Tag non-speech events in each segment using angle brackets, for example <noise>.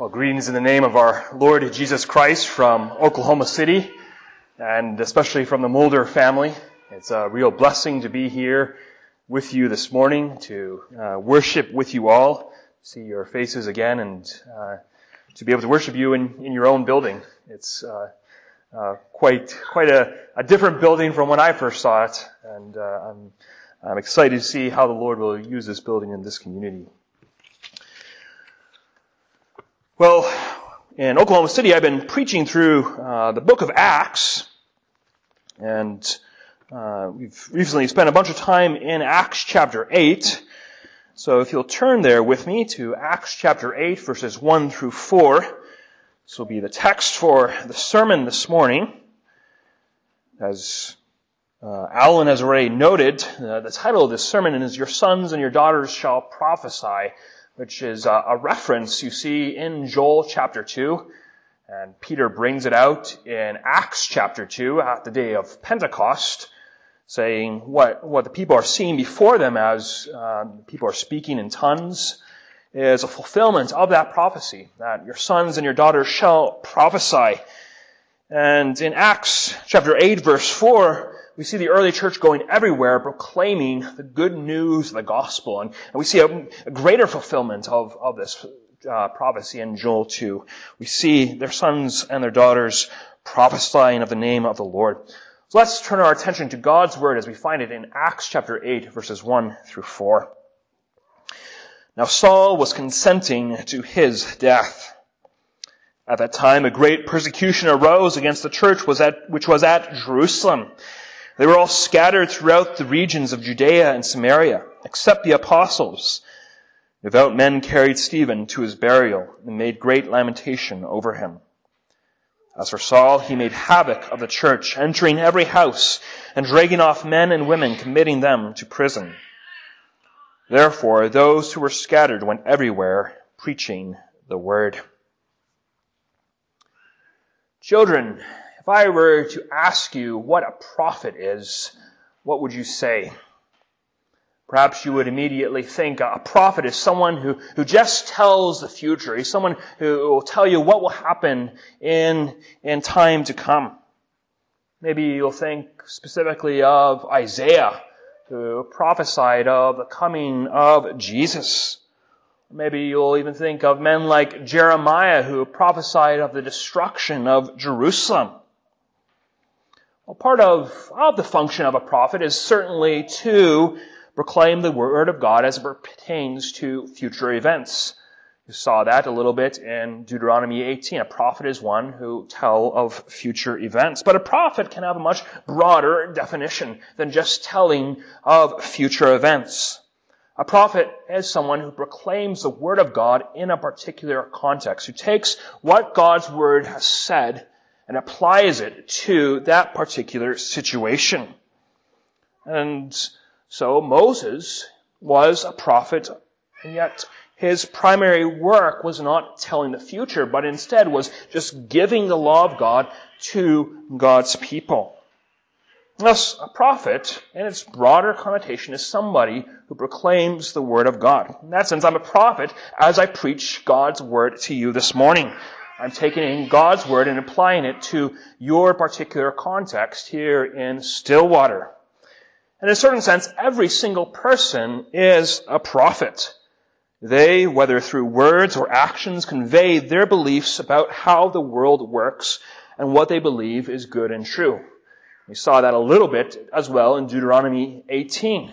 Well, greetings in the name of our Lord Jesus Christ from Oklahoma City, and especially from the Mulder family. It's a real blessing to be here with you this morning to uh, worship with you all, see your faces again, and uh, to be able to worship you in, in your own building. It's uh, uh quite quite a, a, different building from when I first saw it, and uh, I'm I'm excited to see how the Lord will use this building in this community. Well, in Oklahoma City, I've been preaching through uh, the book of Acts, and uh, we've recently spent a bunch of time in Acts chapter 8. So if you'll turn there with me to Acts chapter 8, verses 1 through 4, this will be the text for the sermon this morning. As uh, Alan has already noted, uh, the title of this sermon is Your Sons and Your Daughters Shall Prophesy which is a reference you see in Joel chapter 2. And Peter brings it out in Acts chapter 2 at the day of Pentecost, saying what, what the people are seeing before them as uh, people are speaking in tongues is a fulfillment of that prophecy, that your sons and your daughters shall prophesy. And in Acts chapter 8 verse 4, we see the early church going everywhere proclaiming the good news of the gospel. And, and we see a, a, greater fulfillment of, of this uh, prophecy in Joel 2. We see their sons and their daughters prophesying of the name of the Lord. So let's turn our attention to God's word as we find it in Acts chapter 8 verses 1 through 4. Now Saul was consenting to his death. At that time, a great persecution arose against the church was at, which was at Jerusalem. They were all scattered throughout the regions of Judea and Samaria, except the apostles. Devout men carried Stephen to his burial and made great lamentation over him. As for Saul, he made havoc of the church, entering every house and dragging off men and women, committing them to prison. Therefore, those who were scattered went everywhere, preaching the word. Children, if I were to ask you what a prophet is, what would you say? Perhaps you would immediately think a prophet is someone who, who just tells the future. He's someone who will tell you what will happen in, in time to come. Maybe you'll think specifically of Isaiah, who prophesied of the coming of Jesus. Maybe you'll even think of men like Jeremiah, who prophesied of the destruction of Jerusalem. Well, part of, of the function of a prophet is certainly to proclaim the word of God as it pertains to future events. You saw that a little bit in Deuteronomy 18. A prophet is one who tell of future events. But a prophet can have a much broader definition than just telling of future events. A prophet is someone who proclaims the word of God in a particular context, who takes what God's word has said and applies it to that particular situation. And so Moses was a prophet, and yet his primary work was not telling the future, but instead was just giving the law of God to God's people. Thus, a prophet, in its broader connotation, is somebody who proclaims the Word of God. In that sense, I'm a prophet as I preach God's Word to you this morning. I'm taking God's word and applying it to your particular context here in Stillwater. In a certain sense, every single person is a prophet. They, whether through words or actions, convey their beliefs about how the world works and what they believe is good and true. We saw that a little bit as well in Deuteronomy 18.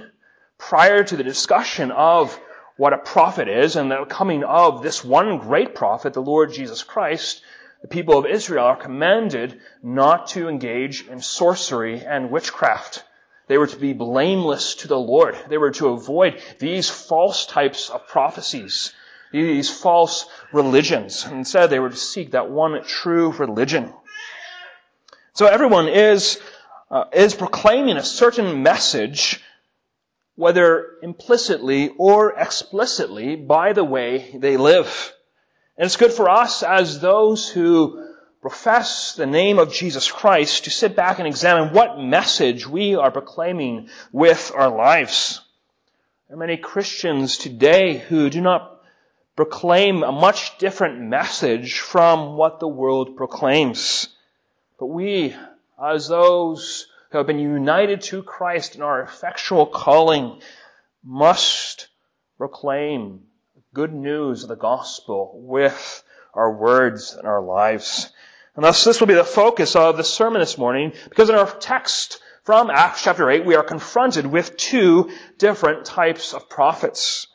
Prior to the discussion of what a prophet is and the coming of this one great prophet, the Lord Jesus Christ, the people of Israel are commanded not to engage in sorcery and witchcraft. They were to be blameless to the Lord. They were to avoid these false types of prophecies, these false religions. Instead, they were to seek that one true religion. So everyone is, uh, is proclaiming a certain message whether implicitly or explicitly, by the way they live. And it's good for us as those who profess the name of Jesus Christ to sit back and examine what message we are proclaiming with our lives. There are many Christians today who do not proclaim a much different message from what the world proclaims. But we, as those who have been united to Christ in our effectual calling, must proclaim good news of the gospel with our words and our lives. And thus this will be the focus of the sermon this morning, because in our text from Acts chapter 8, we are confronted with two different types of prophets.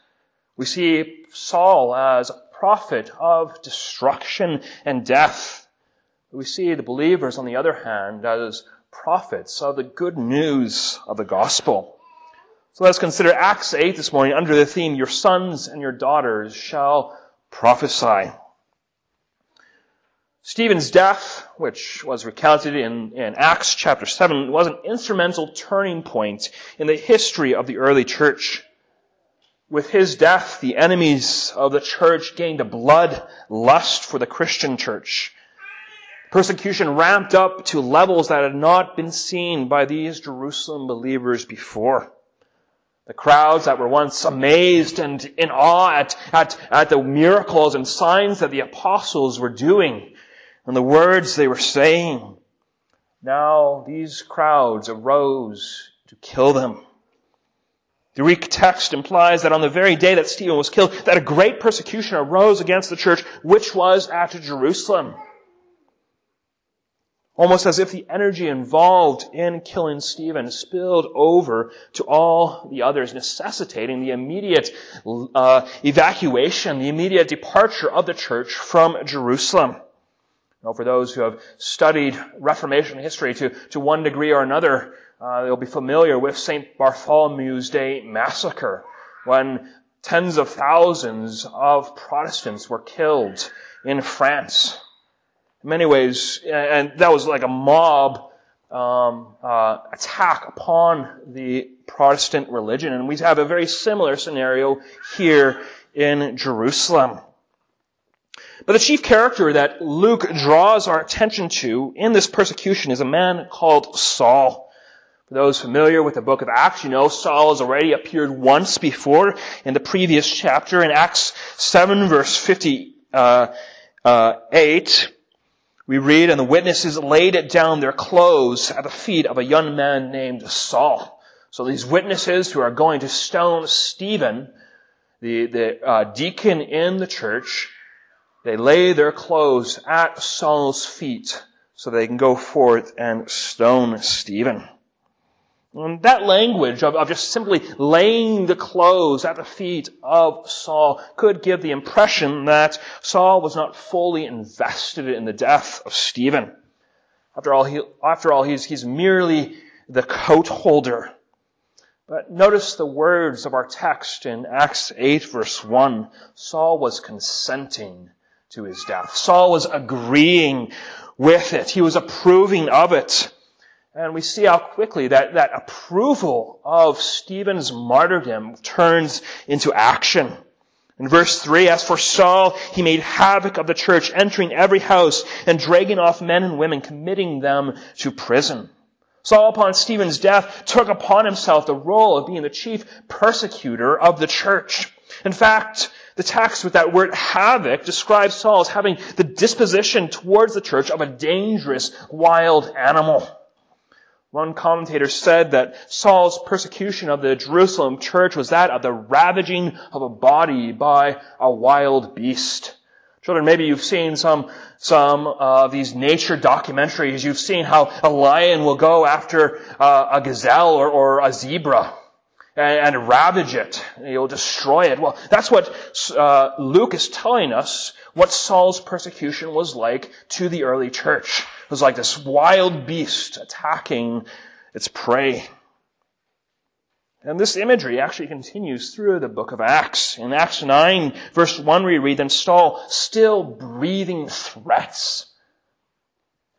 We see Saul as a prophet of destruction and death. We see the believers, on the other hand, as prophets of the good news of the gospel. So let's consider Acts 8 this morning under the theme, Your sons and your daughters shall prophesy. Stephen's death, which was recounted in, in Acts chapter 7, was an instrumental turning point in the history of the early church. With his death, the enemies of the church gained a blood lust for the Christian church. Persecution ramped up to levels that had not been seen by these Jerusalem believers before. The crowds that were once amazed and in awe at, at, at the miracles and signs that the apostles were doing and the words they were saying, now these crowds arose to kill them. The Greek text implies that on the very day that Stephen was killed, that a great persecution arose against the church, which was at Jerusalem. Almost as if the energy involved in killing Stephen spilled over to all the others, necessitating the immediate uh, evacuation, the immediate departure of the church from Jerusalem. Now, for those who have studied Reformation history to, to one degree or another, uh, they'll be familiar with St. Bartholomew's Day massacre, when tens of thousands of Protestants were killed in France. In many ways, and that was like a mob um, uh, attack upon the Protestant religion, and we have a very similar scenario here in Jerusalem. But the chief character that Luke draws our attention to in this persecution is a man called Saul. For those familiar with the book of Acts, you know Saul has already appeared once before in the previous chapter in Acts 7 verse 58. Uh, uh, we read, and the witnesses laid it down their clothes at the feet of a young man named Saul. So these witnesses who are going to stone Stephen, the, the uh, deacon in the church, they lay their clothes at Saul's feet so they can go forth and stone Stephen. And that language of, of just simply laying the clothes at the feet of Saul could give the impression that Saul was not fully invested in the death of Stephen. After all, he, after all, he's, he's merely the coat holder. But notice the words of our text in Acts 8 verse 1. Saul was consenting to his death. Saul was agreeing with it. He was approving of it. And we see how quickly that, that approval of Stephen's martyrdom turns into action. In verse 3, as for Saul, he made havoc of the church, entering every house and dragging off men and women, committing them to prison. Saul, upon Stephen's death, took upon himself the role of being the chief persecutor of the church. In fact, the text with that word havoc describes Saul as having the disposition towards the church of a dangerous wild animal. One commentator said that Saul's persecution of the Jerusalem church was that of the ravaging of a body by a wild beast. Children, maybe you've seen some, some of these nature documentaries. You've seen how a lion will go after uh, a gazelle or, or a zebra and, and, ravage it. He'll destroy it. Well, that's what uh, Luke is telling us what Saul's persecution was like to the early church was like this wild beast attacking its prey. And this imagery actually continues through the book of Acts. In Acts 9, verse 1, we read, Then Saul, still breathing threats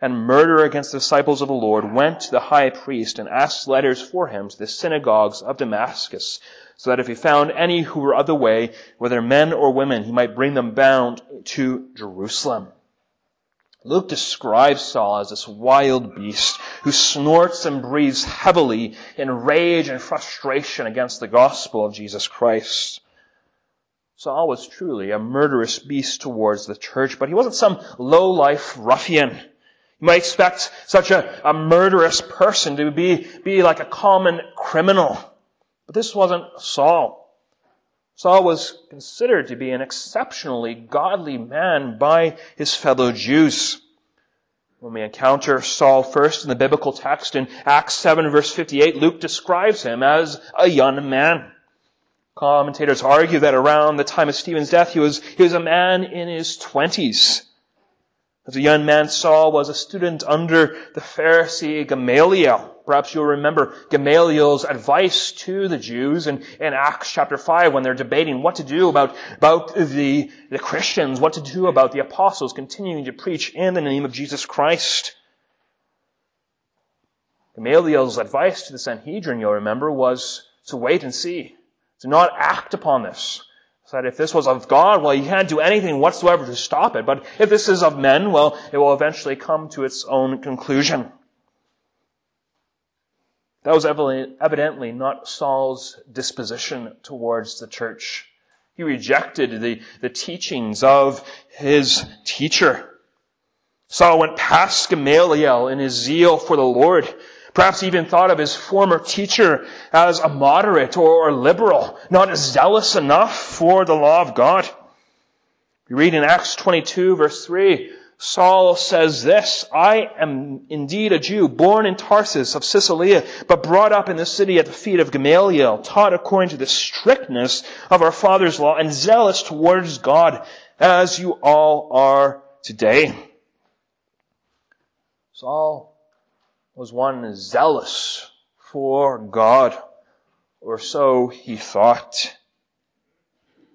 and murder against the disciples of the Lord, went to the high priest and asked letters for him to the synagogues of Damascus, so that if he found any who were of the way, whether men or women, he might bring them bound to Jerusalem. Luke describes Saul as this wild beast who snorts and breathes heavily in rage and frustration against the gospel of Jesus Christ. Saul was truly a murderous beast towards the church, but he wasn't some low-life ruffian. You might expect such a, a murderous person to be, be like a common criminal. But this wasn't Saul. Saul was considered to be an exceptionally godly man by his fellow Jews. When we encounter Saul first in the biblical text in Acts 7 verse 58, Luke describes him as a young man. Commentators argue that around the time of Stephen's death, he was, he was a man in his twenties. As a young man, Saul was a student under the Pharisee Gamaliel. Perhaps you'll remember Gamaliel's advice to the Jews in, in Acts chapter 5 when they're debating what to do about, about the, the Christians, what to do about the apostles continuing to preach in the name of Jesus Christ. Gamaliel's advice to the Sanhedrin, you'll remember, was to wait and see, to not act upon this. Said if this was of God, well, you can't do anything whatsoever to stop it. But if this is of men, well, it will eventually come to its own conclusion. That was evidently not Saul's disposition towards the church. He rejected the, the teachings of his teacher. Saul went past Gamaliel in his zeal for the Lord. Perhaps he even thought of his former teacher as a moderate or liberal, not zealous enough for the law of God. We read in Acts 22 verse 3, Saul says this, I am indeed a Jew, born in Tarsus of Cilicia, but brought up in the city at the feet of Gamaliel, taught according to the strictness of our father's law, and zealous towards God, as you all are today. Saul was one zealous for God, or so he thought.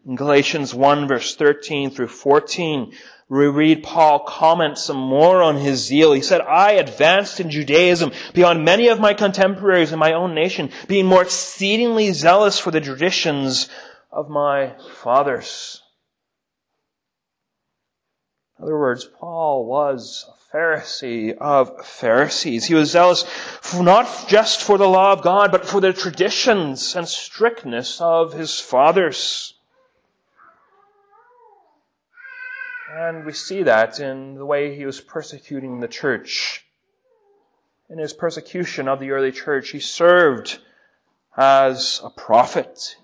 In Galatians 1 verse 13 through 14, we read Paul comment some more on his zeal. He said, I advanced in Judaism beyond many of my contemporaries in my own nation, being more exceedingly zealous for the traditions of my fathers. In other words, Paul was a Pharisee of Pharisees. He was zealous not just for the law of God, but for the traditions and strictness of his fathers. And we see that in the way he was persecuting the church. In his persecution of the early church, he served as a prophet,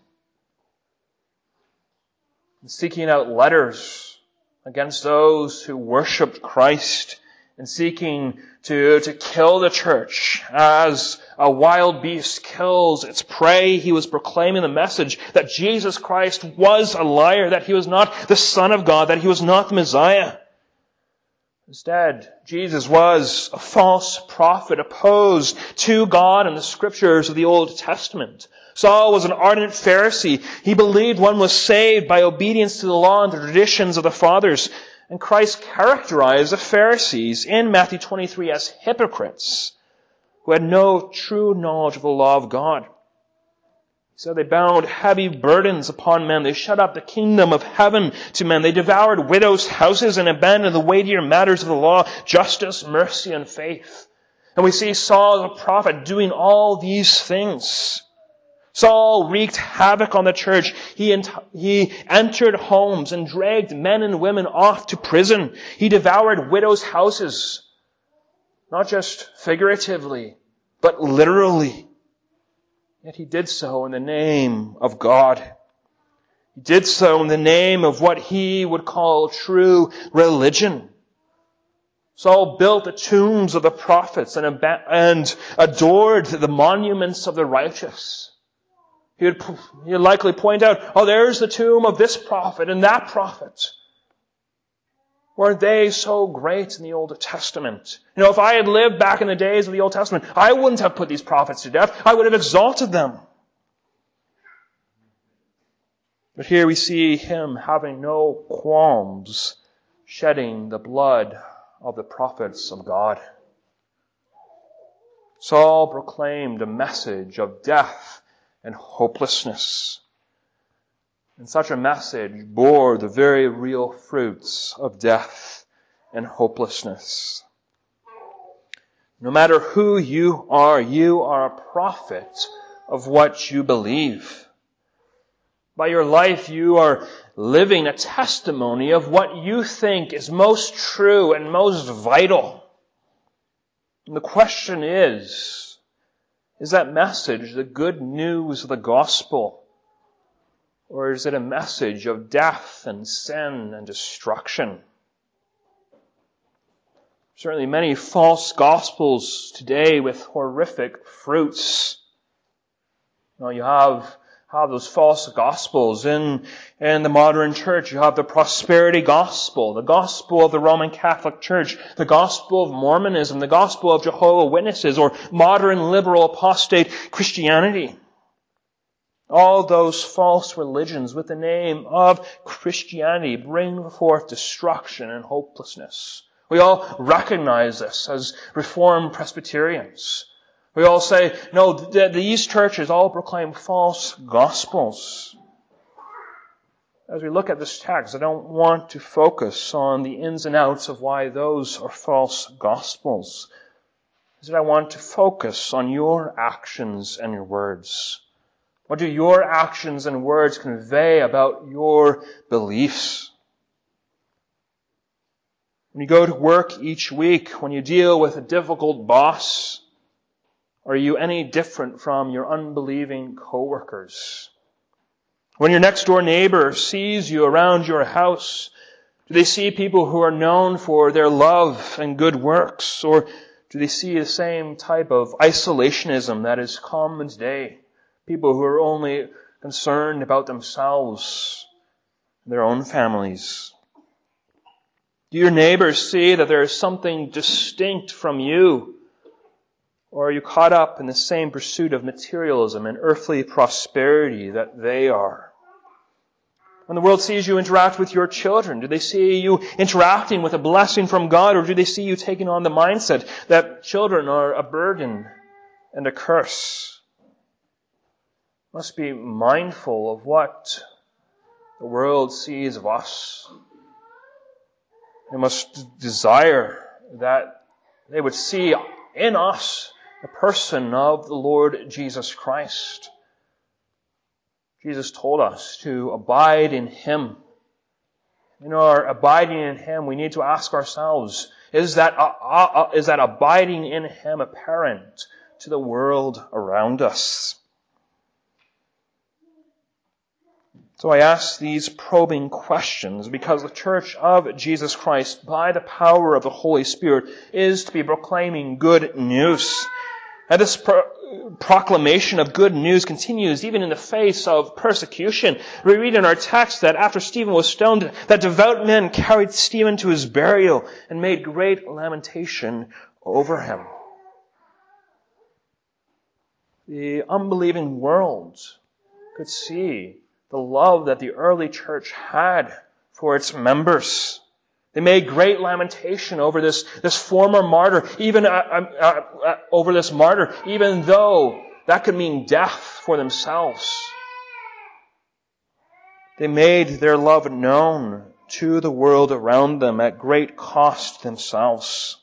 seeking out letters against those who worshipped Christ and seeking to, to kill the church as a wild beast kills its prey. He was proclaiming the message that Jesus Christ was a liar, that he was not the Son of God, that he was not the Messiah. Instead, Jesus was a false prophet opposed to God and the scriptures of the Old Testament. Saul was an ardent Pharisee. He believed one was saved by obedience to the law and the traditions of the fathers. And Christ characterized the Pharisees in Matthew 23 as hypocrites who had no true knowledge of the law of God. Said they bound heavy burdens upon men. They shut up the kingdom of heaven to men. They devoured widows' houses and abandoned the weightier matters of the law, justice, mercy, and faith. And we see Saul a prophet doing all these things. Saul wreaked havoc on the church. He, ent- he entered homes and dragged men and women off to prison. He devoured widows' houses. Not just figuratively, but literally. Yet he did so in the name of God. He did so in the name of what he would call true religion. Saul built the tombs of the prophets and, and adored the monuments of the righteous. He would, he would likely point out, oh, there's the tomb of this prophet and that prophet. Weren't they so great in the Old Testament? You know, if I had lived back in the days of the Old Testament, I wouldn't have put these prophets to death. I would have exalted them. But here we see him having no qualms shedding the blood of the prophets of God. Saul proclaimed a message of death and hopelessness. And such a message bore the very real fruits of death and hopelessness. No matter who you are, you are a prophet of what you believe. By your life, you are living a testimony of what you think is most true and most vital. And the question is, is that message the good news of the gospel? Or is it a message of death and sin and destruction? Certainly many false gospels today with horrific fruits. You, know, you have have those false gospels. In, in the modern church, you have the prosperity gospel, the gospel of the Roman Catholic Church, the gospel of Mormonism, the gospel of Jehovah Witnesses, or modern liberal apostate Christianity. All those false religions with the name of Christianity bring forth destruction and hopelessness. We all recognize this as Reformed Presbyterians. We all say, no, these churches all proclaim false gospels. As we look at this text, I don't want to focus on the ins and outs of why those are false gospels. Instead, I want to focus on your actions and your words. What do your actions and words convey about your beliefs? When you go to work each week, when you deal with a difficult boss, are you any different from your unbelieving coworkers? When your next door neighbor sees you around your house, do they see people who are known for their love and good works? Or do they see the same type of isolationism that is common today? People who are only concerned about themselves their own families. Do your neighbors see that there is something distinct from you? Or are you caught up in the same pursuit of materialism and earthly prosperity that they are? When the world sees you interact with your children, do they see you interacting with a blessing from God, or do they see you taking on the mindset that children are a burden and a curse? Must be mindful of what the world sees of us. They must desire that they would see in us the person of the Lord Jesus Christ. Jesus told us to abide in Him. In our abiding in Him, we need to ask ourselves, is that, uh, uh, uh, is that abiding in Him apparent to the world around us? So I ask these probing questions because the Church of Jesus Christ, by the power of the Holy Spirit, is to be proclaiming good news. And this pro- proclamation of good news continues even in the face of persecution. We read in our text that after Stephen was stoned, that devout men carried Stephen to his burial and made great lamentation over him. The unbelieving world could see the love that the early church had for its members. They made great lamentation over this, this former martyr, even uh, uh, uh, uh, over this martyr, even though that could mean death for themselves. They made their love known to the world around them at great cost themselves.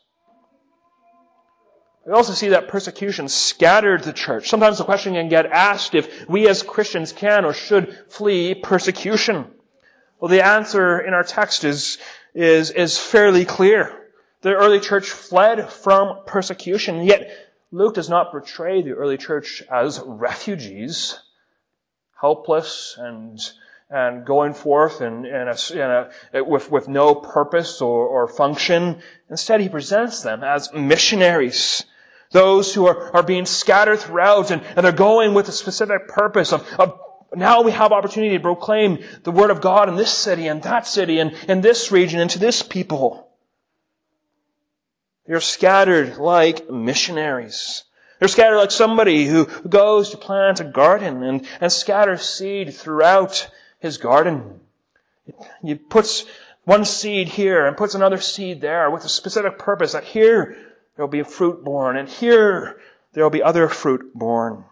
We also see that persecution scattered the church. Sometimes the question can get asked if we as Christians can or should flee persecution. Well, the answer in our text is is, is fairly clear. The early church fled from persecution, yet Luke does not portray the early church as refugees, helpless and and going forth in, in, a, in a, with, with no purpose or, or function. Instead, he presents them as missionaries. Those who are, are being scattered throughout and, and they're going with a specific purpose of, of now we have opportunity to proclaim the word of God in this city and that city and in this region and to this people. They're scattered like missionaries. They're scattered like somebody who goes to plant a garden and, and scatters seed throughout his garden. He puts one seed here and puts another seed there with a specific purpose that here there will be fruit born and here there will be other fruit born.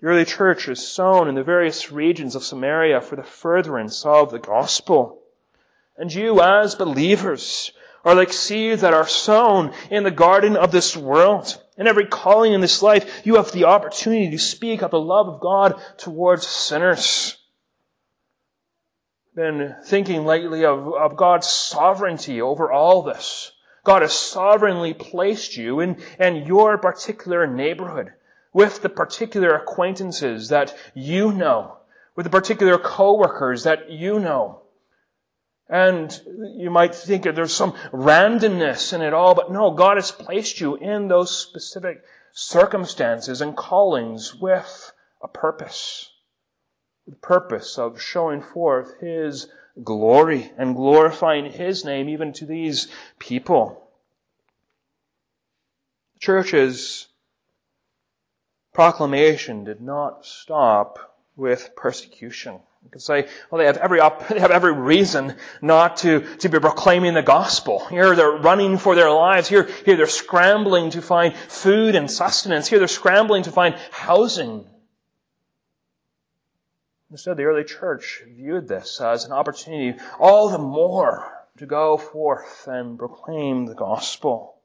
The early church is sown in the various regions of Samaria for the furtherance of the gospel. And you as believers are like seeds that are sown in the garden of this world. In every calling in this life, you have the opportunity to speak of the love of God towards sinners. Been thinking lately of, of God's sovereignty over all this. God has sovereignly placed you in, in your particular neighborhood with the particular acquaintances that you know, with the particular coworkers that you know. And you might think that there's some randomness in it all, but no, God has placed you in those specific circumstances and callings with a purpose. The purpose of showing forth His glory and glorifying His name even to these people. Churches proclamation did not stop with persecution. You could say, well, they have every op- <laughs> they have every reason not to, to be proclaiming the gospel. Here they're running for their lives. Here, here they're scrambling to find food and sustenance. Here they're scrambling to find housing. Instead, the early church viewed this as an opportunity all the more to go forth and proclaim the gospel.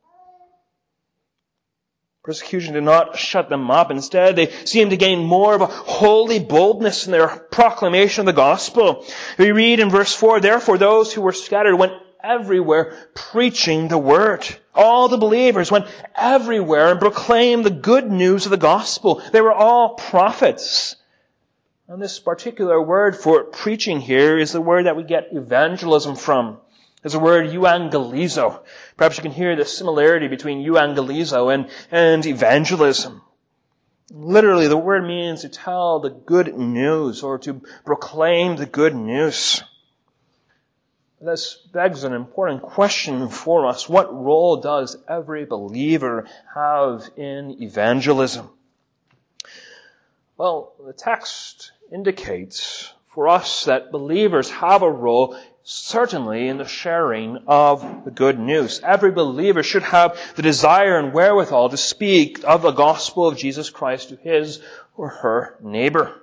Persecution did not shut them up. Instead, they seemed to gain more of a holy boldness in their proclamation of the gospel. We read in verse 4, Therefore those who were scattered went everywhere preaching the word. All the believers went everywhere and proclaimed the good news of the gospel. They were all prophets. And this particular word for preaching here is the word that we get evangelism from. It's the word euangelizo. Perhaps you can hear the similarity between euangelizo and, and evangelism. Literally, the word means to tell the good news or to proclaim the good news. This begs an important question for us. What role does every believer have in evangelism? Well, the text indicates for us that believers have a role certainly in the sharing of the good news. Every believer should have the desire and wherewithal to speak of the gospel of Jesus Christ to his or her neighbor.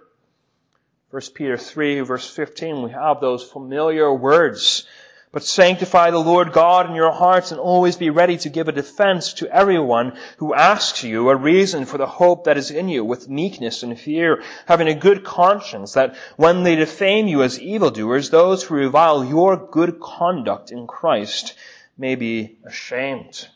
1 Peter 3 verse 15, we have those familiar words but sanctify the Lord God in your hearts and always be ready to give a defense to everyone who asks you a reason for the hope that is in you with meekness and fear, having a good conscience that when they defame you as evildoers, those who revile your good conduct in Christ may be ashamed.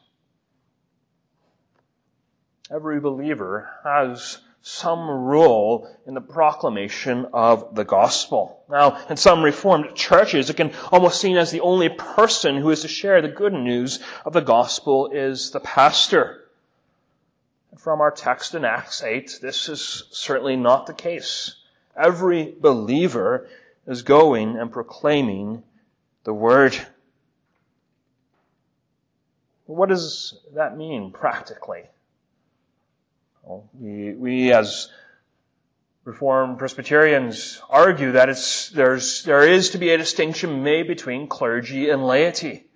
Every believer has some role in the proclamation of the gospel. Now, in some Reformed churches, it can almost seen as the only person who is to share the good news of the gospel is the pastor. From our text in Acts 8, this is certainly not the case. Every believer is going and proclaiming the word. What does that mean practically? We, we as Reformed Presbyterians argue that it's, there's, there is to be a distinction made between clergy and laity.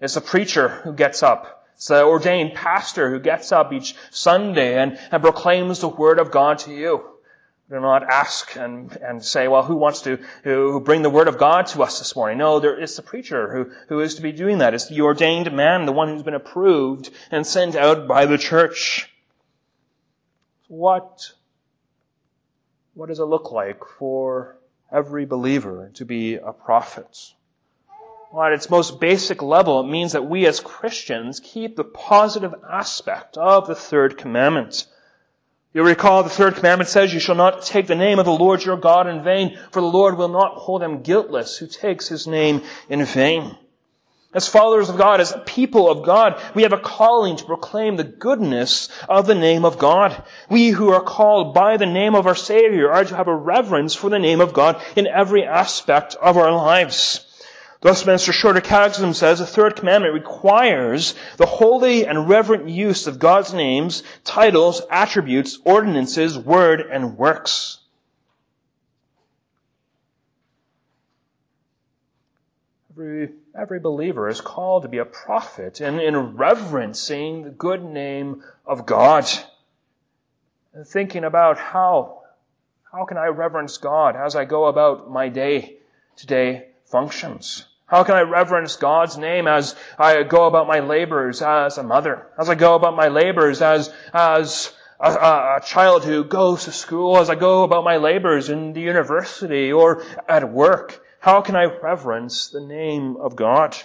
It's the preacher who gets up. It's the ordained pastor who gets up each Sunday and, and proclaims the Word of God to you. Do not ask and, and say, well, who wants to who bring the Word of God to us this morning? No, there is the preacher who, who is to be doing that. It's the ordained man, the one who's been approved and sent out by the church what, what does it look like for every believer to be a prophet? Well, at its most basic level, it means that we as Christians keep the positive aspect of the third commandment. You'll recall the third commandment says, You shall not take the name of the Lord your God in vain, for the Lord will not hold him guiltless who takes his name in vain. As followers of God, as people of God, we have a calling to proclaim the goodness of the name of God. We who are called by the name of our Savior are to have a reverence for the name of God in every aspect of our lives. The Westminster Shorter Catechism says the third commandment requires the holy and reverent use of God's names, titles, attributes, ordinances, word, and works. Every Every believer is called to be a prophet in, in reverencing the good name of God. And thinking about how, how can I reverence God as I go about my day to day functions? How can I reverence God's name as I go about my labors as a mother? As I go about my labors as, as a, a, a, child who goes to school, as I go about my labors in the university or at work? How can I reverence the name of God?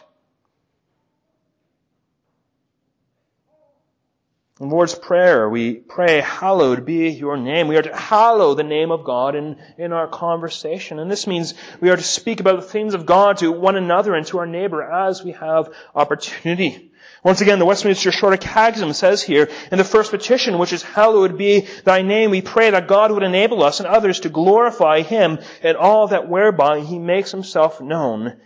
In Lord's Prayer, we pray, hallowed be your name. We are to hallow the name of God in, in our conversation. And this means we are to speak about the things of God to one another and to our neighbor as we have opportunity. Once again, the Westminster Shorter Catechism says here, in the first petition, which is, hallowed be thy name, we pray that God would enable us and others to glorify him in all that whereby he makes himself known,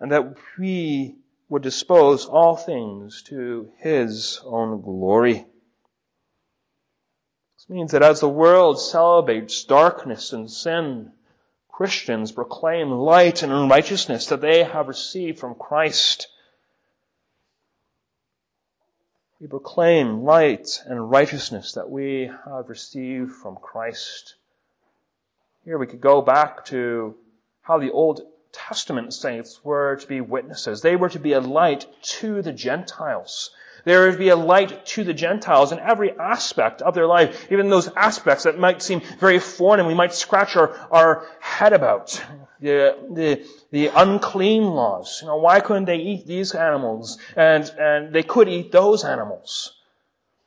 and that we would dispose all things to his own glory means that as the world celebrates darkness and sin, Christians proclaim light and righteousness that they have received from Christ. We proclaim light and righteousness that we have received from Christ. Here we could go back to how the Old Testament saints were to be witnesses. They were to be a light to the Gentiles. There would be a light to the Gentiles in every aspect of their life, even those aspects that might seem very foreign and we might scratch our, our head about. The, the, the unclean laws. You know, why couldn't they eat these animals? And, and they could eat those animals.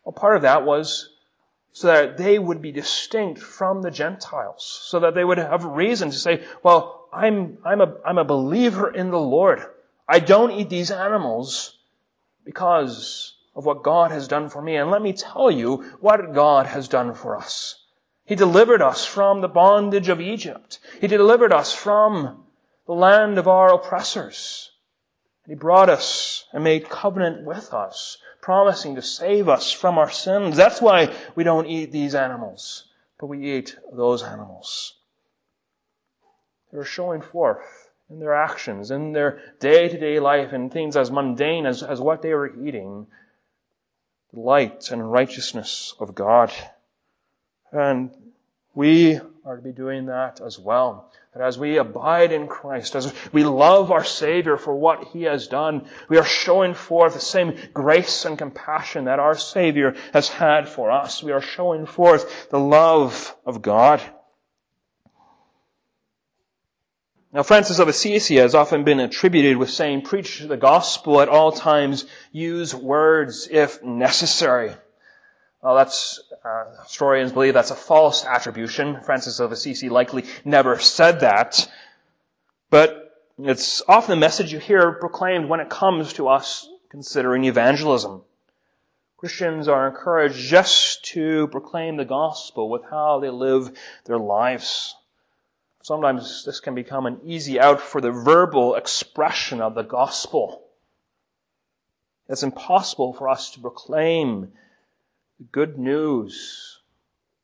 Well, part of that was so that they would be distinct from the Gentiles, so that they would have reason to say, well, I'm, I'm a, I'm a believer in the Lord. I don't eat these animals because of what God has done for me. And let me tell you what God has done for us. He delivered us from the bondage of Egypt. He delivered us from the land of our oppressors. He brought us and made covenant with us, promising to save us from our sins. That's why we don't eat these animals, but we eat those animals. They're showing forth in their actions, in their day to day life, in things as mundane as, as what they were eating, the light and righteousness of God. And we are to be doing that as well. That as we abide in Christ, as we love our Savior for what He has done, we are showing forth the same grace and compassion that our Savior has had for us. We are showing forth the love of God. Now, Francis of Assisi has often been attributed with saying, preach the gospel at all times, use words if necessary. Well, that's, uh, historians believe that's a false attribution. Francis of Assisi likely never said that. But it's often the message you hear proclaimed when it comes to us considering evangelism. Christians are encouraged just to proclaim the gospel with how they live their lives. Sometimes this can become an easy out for the verbal expression of the gospel. It's impossible for us to proclaim the good news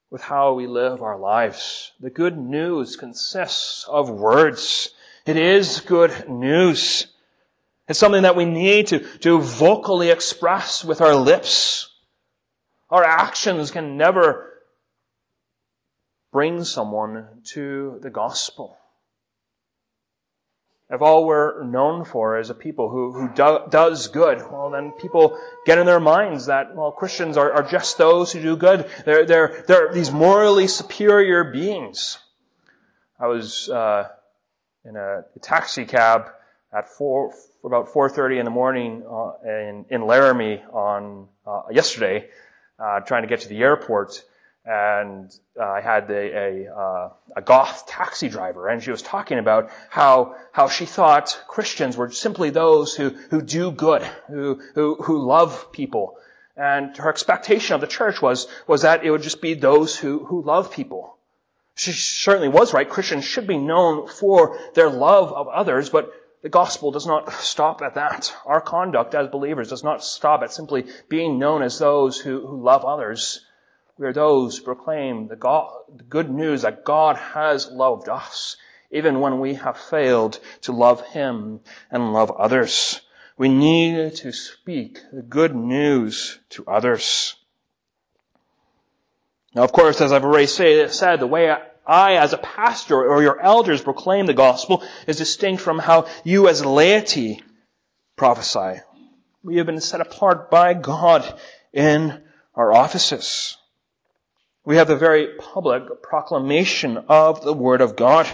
with how we live our lives. The good news consists of words. It is good news. It's something that we need to, to vocally express with our lips. Our actions can never bring someone to the gospel. If all we're known for is a people who, who do, does good, well then people get in their minds that, well, Christians are, are just those who do good. They're, they're, they're these morally superior beings. I was, uh, in a, a, taxi cab at four, about 4.30 in the morning, uh, in, in Laramie on, uh, yesterday, uh, trying to get to the airport and uh, I had a, a, uh, a, goth taxi driver, and she was talking about how how she thought Christians were simply those who who do good, who who who love people, and her expectation of the church was was that it would just be those who who love people. She certainly was right. Christians should be known for their love of others, but the gospel does not stop at that. Our conduct as believers does not stop at simply being known as those who, who love others. We are those who proclaim the, God, the good news that God has loved us, even when we have failed to love Him and love others. We need to speak the good news to others. Now, of course, as I've already say, said, the way I, as a pastor or your elders, proclaim the gospel is distinct from how you, as laity, prophesy. We have been set apart by God in our offices. We have the very public proclamation of the Word of God.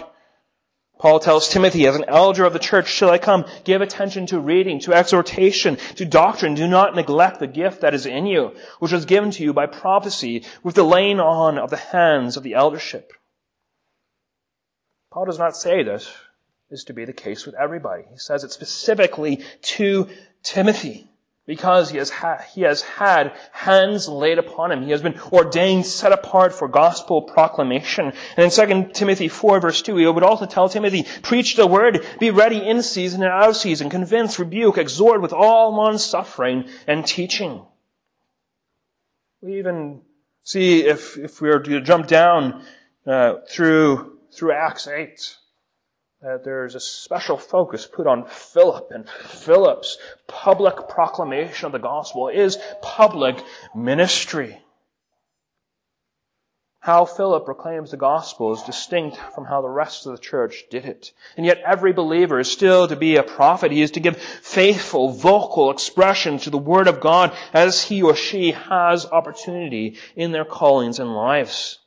Paul tells Timothy, as an elder of the church, shall I come, give attention to reading, to exhortation, to doctrine. Do not neglect the gift that is in you, which was given to you by prophecy with the laying on of the hands of the eldership. Paul does not say this is to be the case with everybody. He says it specifically to Timothy because he has, ha- he has had hands laid upon him. He has been ordained, set apart for gospel proclamation. And in 2 Timothy 4 verse 2, he would also tell Timothy, preach the word, be ready in season and out of season, convince, rebuke, exhort with all long-suffering and teaching. We even see if, if we were to jump down uh, through, through Acts 8, that there's a special focus put on Philip and Philip's public proclamation of the gospel is public ministry. How Philip proclaims the gospel is distinct from how the rest of the church did it. And yet every believer is still to be a prophet. He is to give faithful, vocal expression to the word of God as he or she has opportunity in their callings and lives.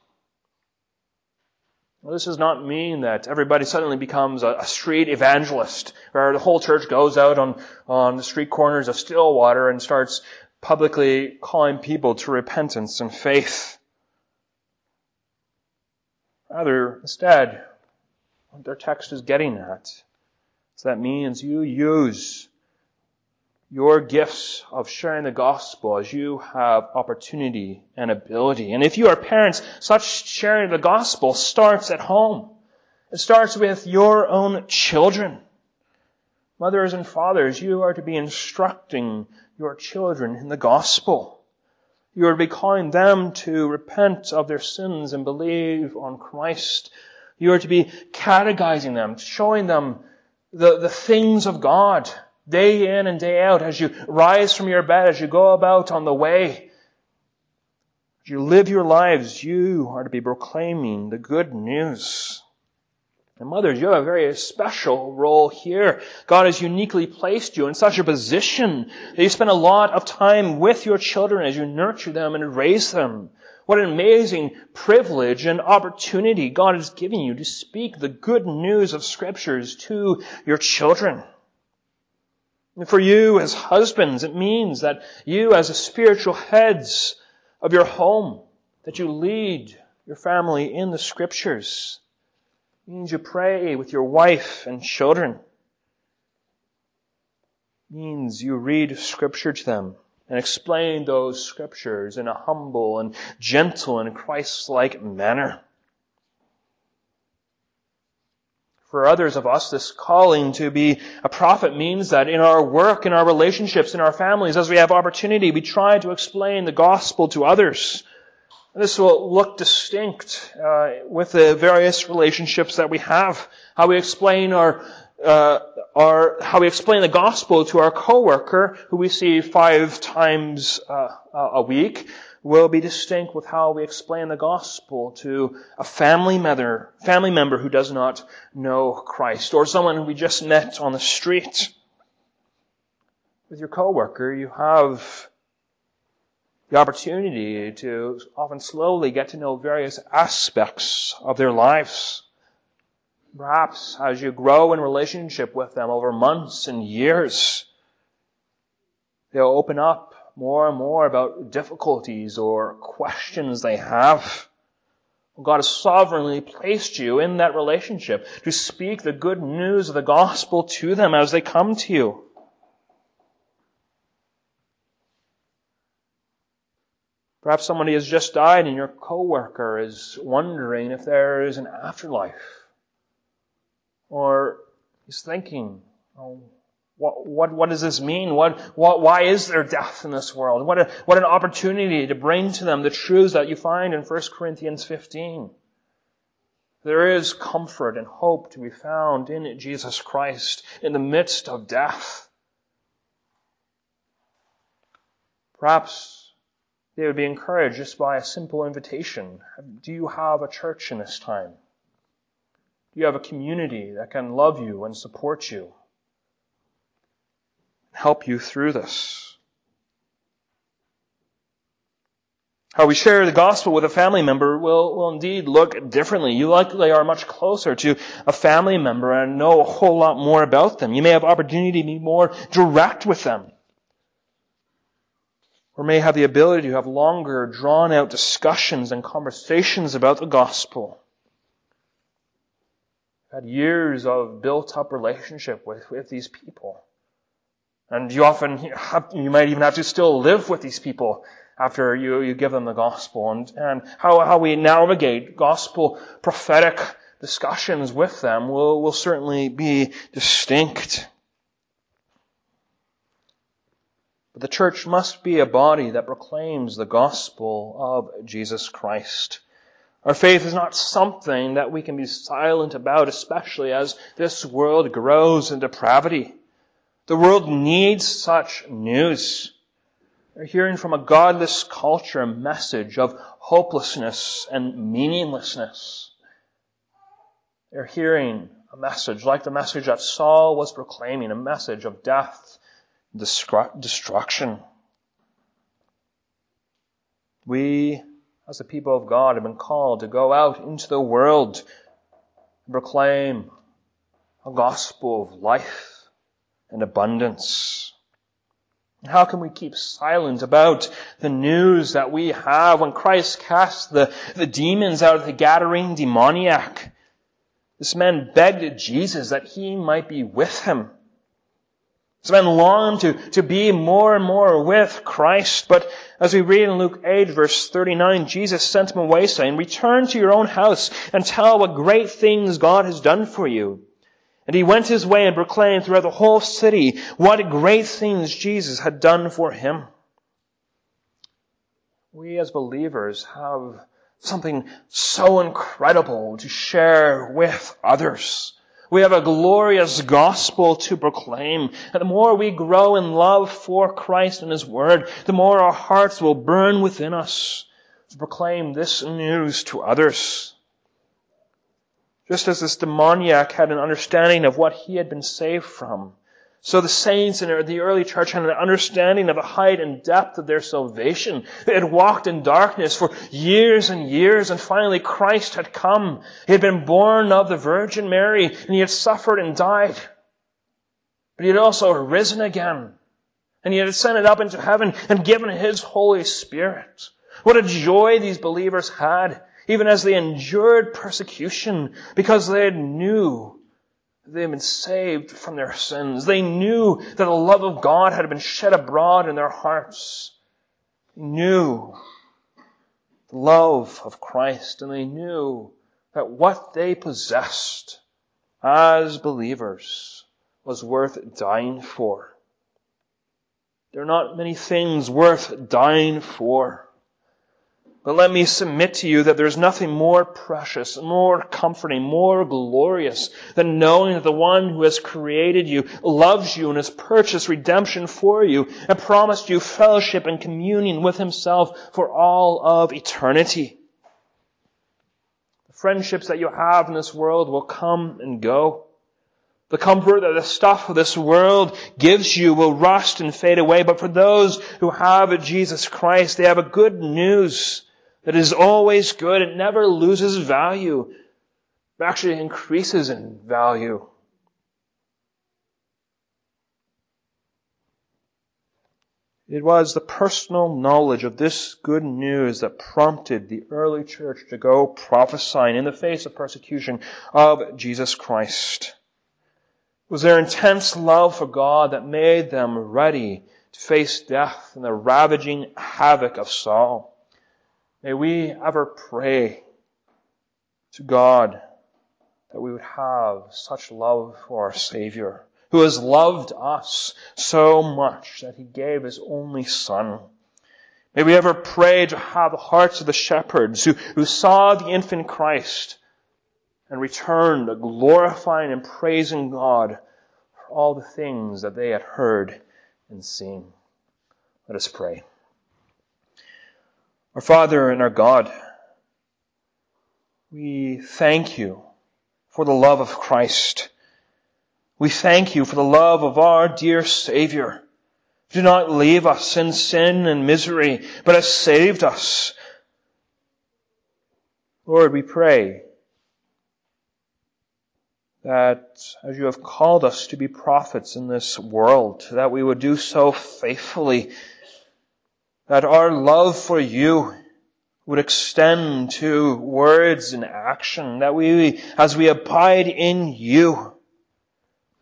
Well, this does not mean that everybody suddenly becomes a, street evangelist, where the whole church goes out on, on the street corners of Stillwater and starts publicly calling people to repentance and faith. Rather, instead, what their text is getting at is that means you use your gifts of sharing the gospel as you have opportunity and ability. And if you are parents, such sharing the gospel starts at home. It starts with your own children. Mothers and fathers, you are to be instructing your children in the gospel. You are to be calling them to repent of their sins and believe on Christ. You are to be catechizing them, showing them the, the things of God day in and day out, as you rise from your bed, as you go about on the way, as you live your lives, you are to be proclaiming the good news. And mothers, you have a very special role here. God has uniquely placed you in such a position that you spend a lot of time with your children as you nurture them and raise them. What an amazing privilege and opportunity God has given you to speak the good news of scriptures to your children. For you as husbands, it means that you as the spiritual heads of your home, that you lead your family in the scriptures. It means you pray with your wife and children. It means you read scripture to them and explain those scriptures in a humble and gentle and Christ-like manner. For others of us, this calling to be a prophet means that in our work, in our relationships, in our families, as we have opportunity, we try to explain the gospel to others. This will look distinct uh, with the various relationships that we have. How we explain our, uh, our, how we explain the gospel to our coworker, who we see five times uh, a week, will be distinct with how we explain the gospel to a family member, family member who does not know Christ, or someone we just met on the street. With your coworker, you have the opportunity to often slowly get to know various aspects of their lives. Perhaps as you grow in relationship with them over months and years, they'll open up more and more about difficulties or questions they have. God has sovereignly placed you in that relationship to speak the good news of the gospel to them as they come to you. Perhaps somebody has just died and your coworker is wondering if there is an afterlife. Or is thinking, oh, what, what, what does this mean? What, what, why is there death in this world? What, a, what an opportunity to bring to them the truths that you find in 1 Corinthians 15. There is comfort and hope to be found in Jesus Christ in the midst of death. Perhaps they would be encouraged just by a simple invitation. Do you have a church in this time? Do you have a community that can love you and support you? Help you through this? How we share the gospel with a family member will, will indeed look differently. You likely are much closer to a family member and know a whole lot more about them. You may have opportunity to be more direct with them. Or may have the ability to have longer, drawn out discussions and conversations about the gospel. Had years of built up relationship with, with these people. And you often have, you might even have to still live with these people after you, you give them the gospel and, and how, how we navigate gospel prophetic discussions with them will, will certainly be distinct. But the church must be a body that proclaims the gospel of Jesus Christ. Our faith is not something that we can be silent about, especially as this world grows in depravity. The world needs such news. They're hearing from a godless culture a message of hopelessness and meaninglessness. They're hearing a message like the message that Saul was proclaiming, a message of death, destruction. We, as the people of God, have been called to go out into the world and proclaim a gospel of life and abundance. How can we keep silent about the news that we have when Christ cast the, the demons out of the Gadarene demoniac? This man begged Jesus that he might be with him. This man longed to, to be more and more with Christ, but as we read in Luke 8 verse 39, Jesus sent him away saying, return to your own house and tell what great things God has done for you. And he went his way and proclaimed throughout the whole city what great things Jesus had done for him. We as believers have something so incredible to share with others. We have a glorious gospel to proclaim. And the more we grow in love for Christ and His Word, the more our hearts will burn within us to proclaim this news to others. Just as this demoniac had an understanding of what he had been saved from, so the saints in the early church had an understanding of the height and depth of their salvation. They had walked in darkness for years and years, and finally Christ had come. He had been born of the Virgin Mary, and he had suffered and died. But he had also risen again, and he had ascended up into heaven and given his Holy Spirit. What a joy these believers had even as they endured persecution because they knew they had been saved from their sins. They knew that the love of God had been shed abroad in their hearts. They knew the love of Christ and they knew that what they possessed as believers was worth dying for. There are not many things worth dying for. But let me submit to you that there's nothing more precious, more comforting, more glorious than knowing that the one who has created you loves you and has purchased redemption for you and promised you fellowship and communion with himself for all of eternity. The friendships that you have in this world will come and go. The comfort that the stuff of this world gives you will rust and fade away, but for those who have Jesus Christ, they have a good news that is always good. It never loses value. It actually increases in value. It was the personal knowledge of this good news that prompted the early church to go prophesying in the face of persecution of Jesus Christ. It was their intense love for God that made them ready to face death and the ravaging havoc of Saul. May we ever pray to God that we would have such love for our Savior, who has loved us so much that He gave His only Son. May we ever pray to have the hearts of the shepherds who, who saw the infant Christ and returned glorifying and praising God for all the things that they had heard and seen. Let us pray. Our Father and our God, we thank you for the love of Christ. We thank you for the love of our dear Savior. Do not leave us in sin and misery, but has saved us. Lord, we pray that as you have called us to be prophets in this world, that we would do so faithfully that our love for you would extend to words and action, that we, as we abide in you,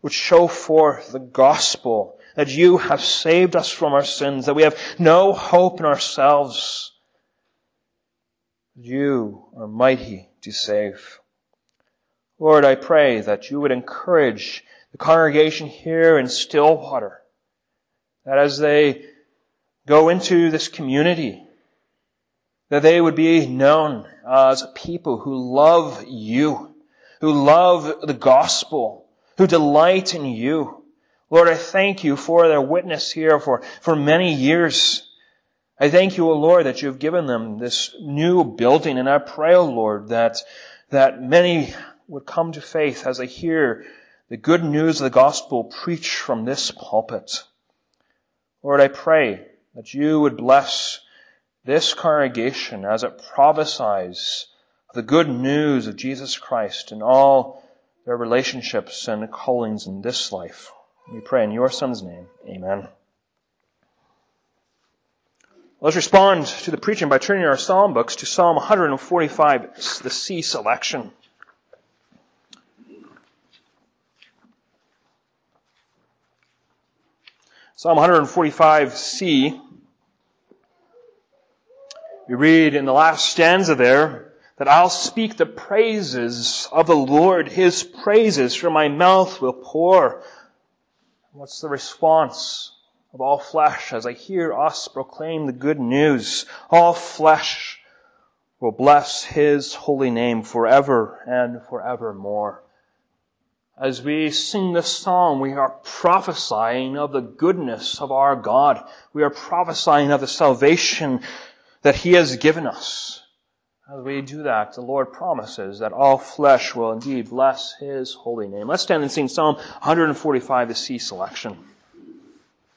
would show forth the gospel, that you have saved us from our sins, that we have no hope in ourselves. You are mighty to save. Lord, I pray that you would encourage the congregation here in Stillwater, that as they go into this community, that they would be known as people who love you, who love the gospel, who delight in you. Lord, I thank you for their witness here for, for many years. I thank you, O Lord, that you have given them this new building, and I pray, O Lord, that, that many would come to faith as they hear the good news of the gospel preached from this pulpit. Lord, I pray that you would bless this congregation as it prophesies the good news of Jesus Christ in all their relationships and callings in this life. We pray in your Son's name. Amen. Let's respond to the preaching by turning our psalm books to Psalm 145, the C selection. Psalm 145c we read in the last stanza there that I'll speak the praises of the Lord. His praises from my mouth will pour. What's the response of all flesh as I hear us proclaim the good news? All flesh will bless His holy name forever and forevermore. As we sing this song, we are prophesying of the goodness of our God. We are prophesying of the salvation that He has given us. As we do that, the Lord promises that all flesh will indeed bless His holy name. Let's stand and sing Psalm 145, the C selection.